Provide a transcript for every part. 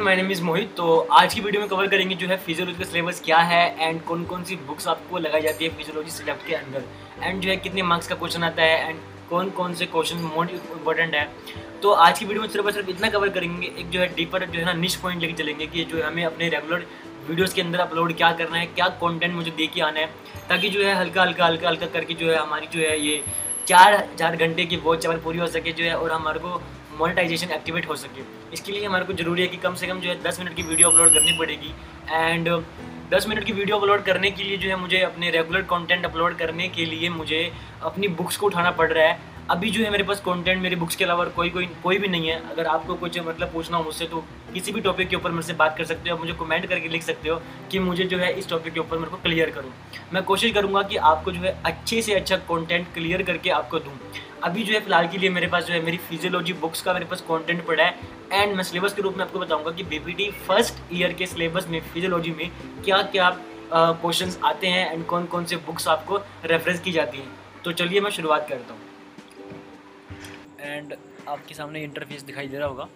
My name is Mohit तो आज की वीडियो में कवर करेंगे जो है फिजियोलॉजी का सिलेबस क्या है एंड कौन कौन सी बुक्स आपको लगाई जाती है फिजियोलॉजी सब्जेक्ट के अंदर? एंड जो है कितने मार्क्स का क्वेश्चन आता है एंड कौन कौन से क्वेश्चन मोर इम्पोर्टेंट है? तो आज की वीडियो में सिर्फ़ सिर्फ़ इतना कवर करेंगे, एक जो है डीपर जो है ना निश पॉइंट लेके चलेंगे कि जो हमें अपने रेगुलर वीडियोज़ के अंदर अपलोड क्या करना है, क्या कॉन्टेंट मुझे दे के आना है, ताकि जो है हल्का हल्का हल्का हल्का करके जो है हमारी जो है ये चार चार घंटे की वॉच चावल पूरी हो सके जो है और हमारे को मोनेटाइजेशन एक्टिवेट हो सके। इसके लिए हमारे को ज़रूरी है कि कम से कम जो है दस मिनट की वीडियो अपलोड करनी पड़ेगी। एंड दस मिनट की वीडियो अपलोड करने के लिए जो है मुझे अपने रेगुलर कंटेंट अपलोड करने के लिए मुझे अपनी बुक्स को उठाना पड़ रहा है। अभी जो है मेरे पास कंटेंट मेरी बुक्स के अलावा कोई कोई कोई भी नहीं है। अगर आपको कुछ मतलब पूछना हो मुझसे तो किसी भी टॉपिक के ऊपर मेरे से बात कर सकते हो। मुझे कमेंट करके लिख सकते हो कि मुझे जो है इस टॉपिक के ऊपर मेरे को क्लियर करूँ। मैं कोशिश करूँगा कि आपको जो है अच्छे से अच्छा कॉन्टेंट क्लियर करके आपको दूँ। अभी जो है फ़िलहाल के लिए मेरे पास जो है मेरी फिजियोलॉजी बुक्स का मेरे पास कंटेंट पड़ा है। एंड मैं सिलेबस के रूप में आपको बताऊँगा कि बीपीटी फ़र्स्ट ईयर के सिलेबस में फिजियोलॉजी में क्या क्या क्वेश्चंस आते हैं एंड कौन कौन से बुक्स आपको रेफरेंस की जाती हैं। तो चलिए मैं शुरुआत करता हूँ। एंड आपके सामने इंटरफेस दिखाई दे रहा होगा।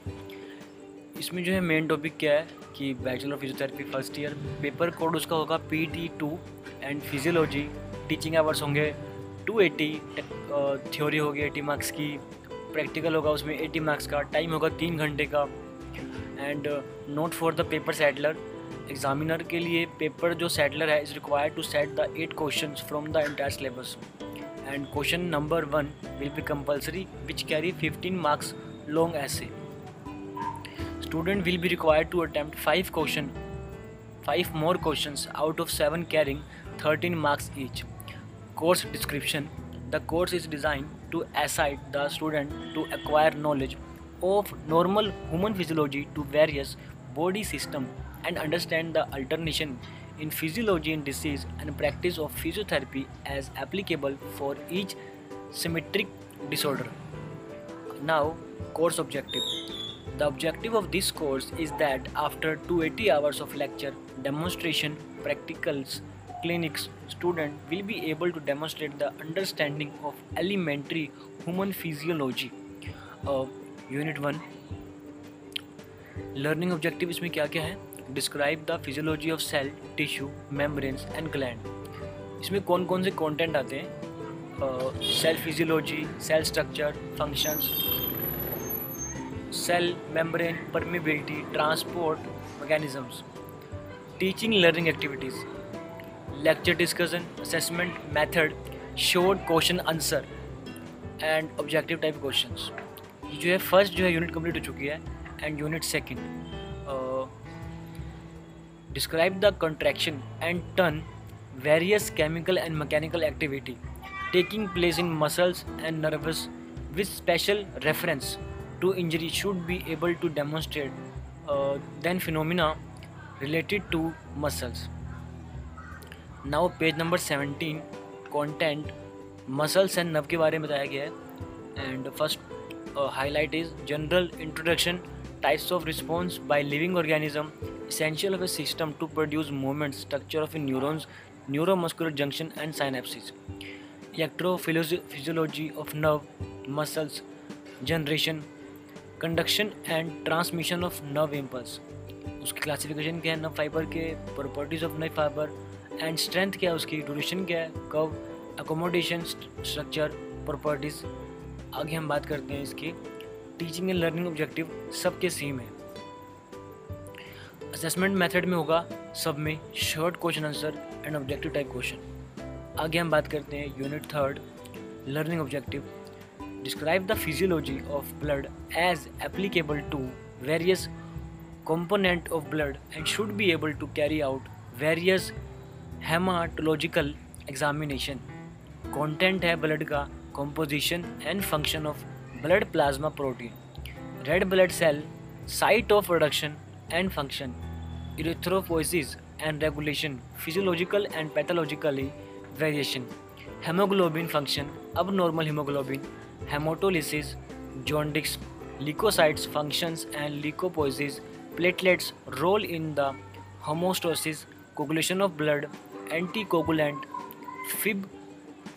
इसमें जो है मेन टॉपिक क्या है कि bachelor physiotherapy first year paper code उसका होगा P T two and physiology teaching hours होंगे टू एटी थ्योरी होगी एटी मार्क्स की प्रैक्टिकल होगा उसमें एटी मार्क्स का टाइम होगा तीन घंटे का। And note for the paper setter examiner के लिए पेपर जो सेटलर है is required to set the eight question from the entire syllabus and question number 1 will be compulsory which carry 15 marks long essay. Student will be required to attempt 5 question 5 more questions out of 7 carrying 13 marks each. Course description The course is designed to assist the student to acquire knowledge of normal human physiology to various body system and understand the alternation in physiology and disease and practice of physiotherapy as applicable for each symmetric disorder now course objective the objective of this course is that after 280 hours of lecture demonstration practicals clinics, student will be able to demonstrate the understanding of elementary human physiology. Uh, unit 1 learning objective इसमें क्या क्या है describe the physiology of cell tissue membranes and gland इसमें कौन कौन से content आते हैं? Cell physiology cell structure functions cell membrane permeability transport mechanisms teaching learning activities lecture discussion, assessment method, short question answer and objective type questions ये जो है first जो है यूनिट कंप्लीट हो चुकी है and unit second describe the contraction and turn various chemical and mechanical activity taking place in muscles and nerves with special reference to injury should be able to demonstrate then phenomena related to muscles now page number seventeen content muscles and nerve के बारे में बताया गया है. And first highlight is general introduction types of response by living organism essential of a system to produce movement structure of neurons neuromuscular junction and synapses electrophysiology of nerve muscles generation conduction and transmission of nerve impulse उसकी classification क्या है nerve fibre के properties of nerve fibre and strength क्या है उसकी duration क्या है कब अकोमोडेशन स्ट्रक्चर प्रॉपर्टीज़ आगे हम बात करते हैं इसकी टीचिंग एंड लर्निंग ऑब्जेक्टिव सबके सेम है। असेसमेंट मेथड में होगा सब में short question answer and objective type question आगे हम बात करते हैं unit third learning objective describe the physiology of blood as applicable to various component of blood and should be able to carry out various haematological examination content है blood का composition and function of blood plasma protein, red blood cell, site of production and function, erythropoiesis and regulation, physiological and pathologically variation, hemoglobin function, abnormal hemoglobin, hematolysis, jaundice, leukocytes functions and leukopoiesis, platelets role in the homeostasis, coagulation of blood, anticoagulant, fib,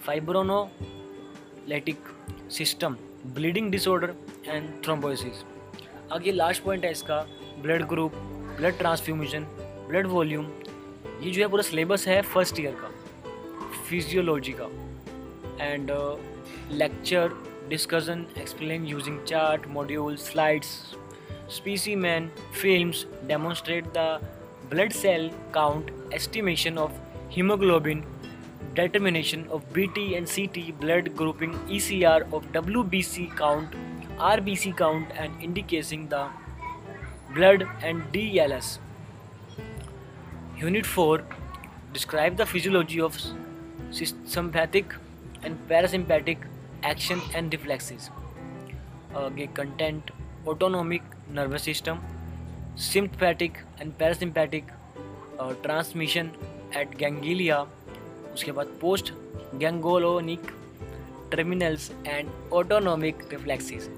fibrinolytic system. Bleeding disorder and thrombosis आगे last point है इसका blood group blood transfusion blood volume ये जो है पूरा syllabus है first year का physiology का. And lecture discussion explain using chart module slides specimen, films, demonstrate the blood cell count, estimation of hemoglobin determination of bt and ct blood grouping ecr of wbc count rbc count and indicating the blood and dls unit 4 describe the physiology of sympathetic and parasympathetic action and reflexes. Uh, content autonomic nervous system, sympathetic and parasympathetic uh, transmission at ganglia, उसके बाद post ganglionic terminals and autonomic reflexes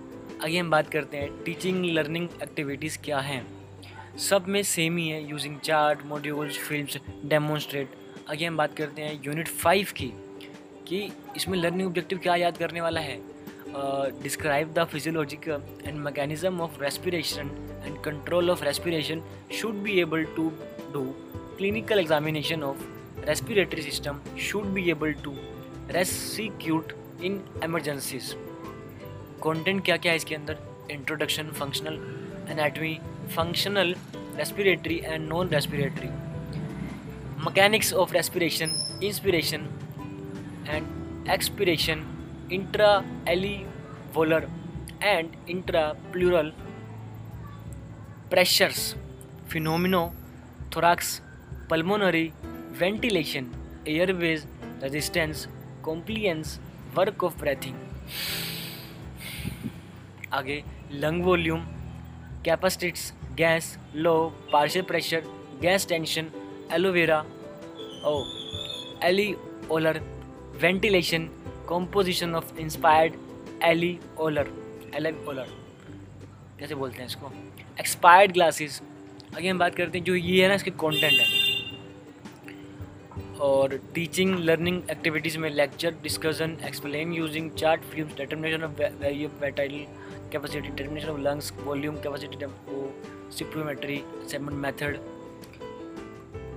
आगे हम बात करते हैं teaching learning activities क्या हैं। सब में सेम ही है using chart modules films demonstrate आगे हम बात करते हैं यूनिट फाइव की, कि इसमें लर्निंग ऑब्जेक्टिव क्या याद करने वाला है। Describe the the and and of of and control of respiration should be be to do clinical examination of respiratory system should be able to resecute in emergencies content क्या क्या है इसके अंदर introduction functional anatomy functional respiratory and non respiratory mechanics of respiration inspiration and expiration intra-alveolar and intra-pleural pressures, pneumothorax, pulmonary ventilation, airways resistance, compliance, work of breathing. आगे lung volume capacities gas law partial pressure gas tension aloe vera oh alveolar ventilation composition of inspired alveolar alveolar कैसे बोलते हैं इसको? Expired glasses आगे हम बात करते हैं जो ये है ना इसके कंटेंट है। और टीचिंग लर्निंग एक्टिविटीज़ में lecture discussion explain using chart film determination of value vital capacity determination of lungs volume capacity spirometry assessment method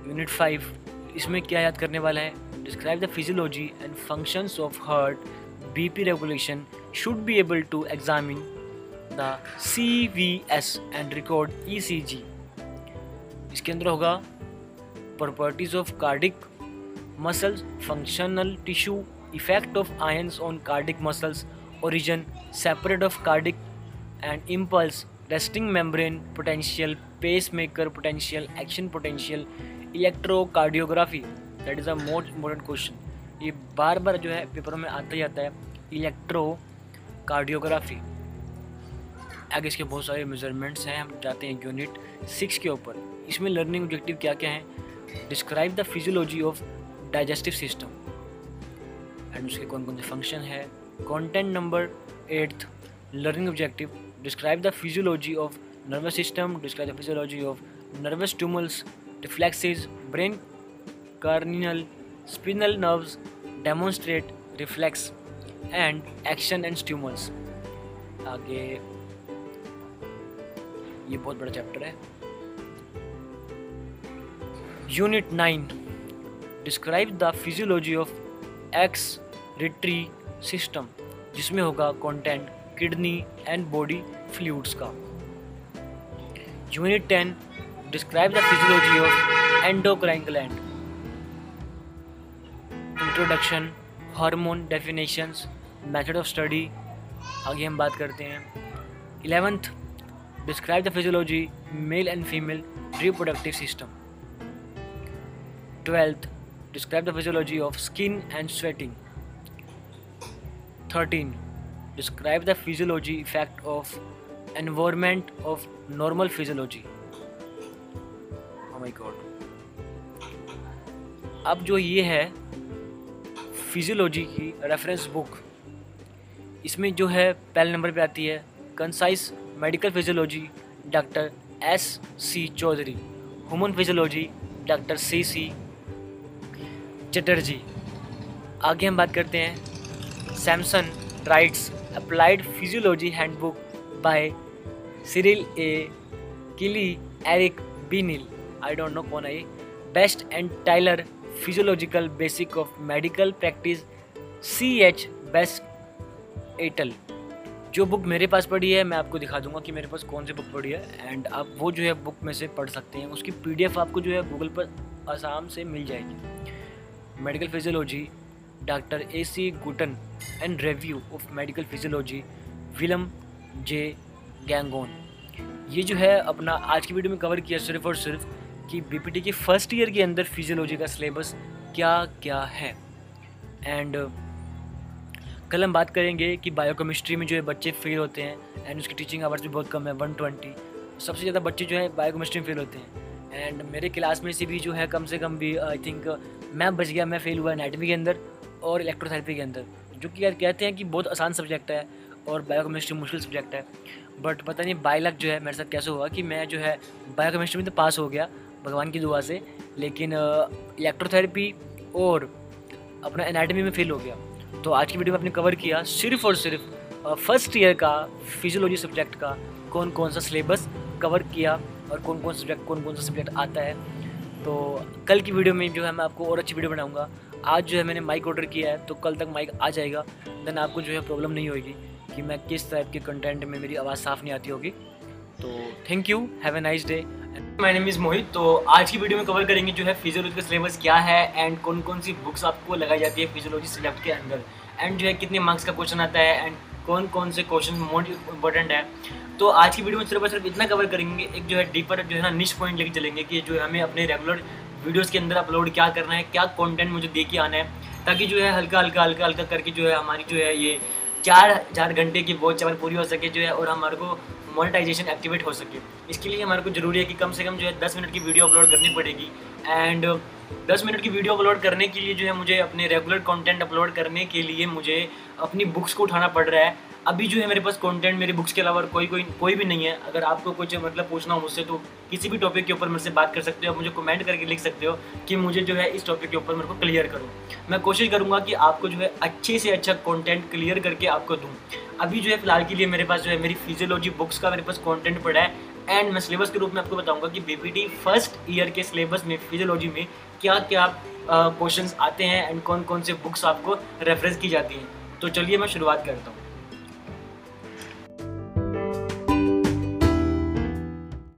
unit five इसमें क्या याद करने वाला है? Describe the physiology and functions of heart BP regulation, should be able to examine the CVS and record ECG इसके अंदर होगा properties of cardiac muscles functional tissue effect of ions on cardiac muscles origin separate of cardiac and impulse resting membrane potential pacemaker potential action potential electrocardiography that is a most important question ये बार बार जो है पेपरों में आता जाता है इलेक्ट्रो कार्डियोग्राफी आगे इसके बहुत सारे मेजरमेंट्स हैं, हम जाते हैं यूनिट सिक्स के ऊपर। इसमें लर्निंग ऑब्जेक्टिव क्या क्या है? Describe the physiology of digestive system. And उसके कौन कौन से फ़ंक्शन है? Content number eighth learning objective describe the physiology of nervous system describe the physiology of nervous stimulus reflexes brain cranial spinal nerves demonstrate reflex and action and stimulus आगे, ये बहुत बड़ा chapter है। Unit nine describe the physiology of excretory system जिसमें होगा content kidney and body fluids का। Unit ten describe the physiology of endocrine gland introduction hormone definitions method of study आगे हम बात करते हैं। Eleventh describe the physiology male and female reproductive system twelfth describe the physiology of skin and sweating thirteen describe the physiology effect of environment of normal physiology my god अब जो ये है physiology की रेफरेंस बुक इसमें जो है, पहले नंबर पे आती है concise medical physiology doctor S C Chaudhari human physiology doctor C C Chatterjee. आगे हम बात करते हैं। Samson Wright's applied physiology handbook by Cyril A Keele Eric Neil I don't know कौन है best and Taylor physiological basic of medical practice C H best et al जो book मेरे पास पड़ी है, मैं आपको दिखा दूँगा कि मेरे पास कौन सी बुक पड़ी है। एंड आप वो जो है बुक में से पढ़ सकते हैं। उसकी पीडीएफ आपको जो है गूगल पर आसाम से मिल जाएगी। Medical physiology doctor A C Guyton and review of medical physiology William J Ganong ये जो है अपना आज की वीडियो में कवर किया सिर्फ़ और सिर्फ़ कि बीपीटी के फ़र्स्ट ईयर के अंदर फिजियोलॉजी का सिलेबस क्या क्या है एंड कल हम बात करेंगे कि बायोकेमिस्ट्री में जो है बच्चे फेल होते हैं एंड उसकी टीचिंग आवर्स भी बहुत कम है वन ट्वेंटी सबसे ज़्यादा बच्चे जो है बायोकेमिस्ट्री में फेल होते हैं। एंड मेरे क्लास में से भी जो है कम से कम भी आई थिंक मैं बच गया, मैं फेल हुआ एनाटमी के अंदर और इलेक्ट्रोथेरेपी के अंदर, जो कि यार कहते हैं कि बहुत आसान सब्जेक्ट है और बायोकेमिस्ट्री मुश्किल सब्जेक्ट है। बट पता नहीं बायोलक जो है मेरे साथ कैसे हुआ कि मैं जो है बायोकेमिस्ट्री में तो पास हो गया भगवान की दुआ से, लेकिन इलेक्ट्रोथेरेपी और अपना एनाटमी में फेल हो गया। तो आज की वीडियो में आपने कवर किया सिर्फ़ और सिर्फ़ फ़र्स्ट ईयर का फिजियोलॉजी सब्जेक्ट का कौन कौन सा सिलेबस कवर किया। और कौन कौन सब्जेक्ट कौन कौन सा सब्जेक्ट आता है। तो कल की वीडियो में जो है मैं आपको और अच्छी वीडियो बनाऊँगा। आज जो है मैंने माइक ऑर्डर किया है तो कल तक माइक आ जाएगा। देन आपको जो है प्रॉब्लम नहीं होगी कि मैं किस टाइप के कंटेंट में मेरी आवाज़ साफ़ नहीं आती होगी। तो thank you have a nice day my name is Mohit तो आज की वीडियो में कवर करेंगे जो है फिजियोलॉजी का सिलेबस क्या है एंड कौन कौन सी बुक्स आपको लगाई जाती है फिजियोलॉजी सिलेक्ट के अंदर। एंड जो है कितने मार्क्स का क्वेश्चन आता है एंड कौन कौन से क्वेश्चन मोस्ट इंपॉर्टेंट है। तो आज की वीडियो में सिर्फ़ और सिर्फ़ इतना कवर करेंगे, एक जो है डीपर जो है ना निश पॉइंट लेके चलेंगे कि जो हमें अपने रेगुलर वीडियोज़ के अंदर अपलोड क्या करना है, क्या कॉन्टेंट मुझे दे के आना है, ताकि जो है हल्का हल्का हल्का हल्का करके जो है हमारी जो है ये चार चार घंटे की वॉच चावल पूरी हो सके जो है और हमारे को मोनेटाइजेशन एक्टिवेट हो सके। इसके लिए हमारे को ज़रूरी है कि कम से कम जो है दस मिनट की वीडियो अपलोड करनी पड़ेगी। एंड दस मिनट की वीडियो अपलोड करने के लिए जो है मुझे अपने रेगुलर कंटेंट अपलोड करने के लिए मुझे अपनी बुक्स को उठाना पड़ रहा है। अभी जो है मेरे पास कंटेंट मेरी बुक्स के अलावा कोई कोई कोई भी नहीं है। अगर आपको कुछ मतलब पूछना हो मुझसे तो किसी भी टॉपिक के ऊपर मेरे से बात कर सकते हो। आप मुझे कमेंट करके लिख सकते हो कि मुझे जो है इस टॉपिक के ऊपर मेरे को क्लियर करो। मैं कोशिश करूँगा कि आपको जो है अच्छे से अच्छा कॉन्टेंट क्लियर करके आपको दूँ। अभी जो है फ़िलहाल के लिए मेरे पास जो है, मेरी फिजियोलॉजी बुक्स का मेरे पास कॉन्टेंट पड़ा है। एंड मैं सिलेबस के रूप में आपको बताऊँगा कि बीपीटी फ़र्स्ट ईयर के सिलेबस में फिजियोलॉजी में क्या क्या क्वेश्चंस आते हैं एंड कौन कौन से बुक्स आपको रेफरेंस की जाती हैं। तो चलिए मैं शुरुआत करता हूँ।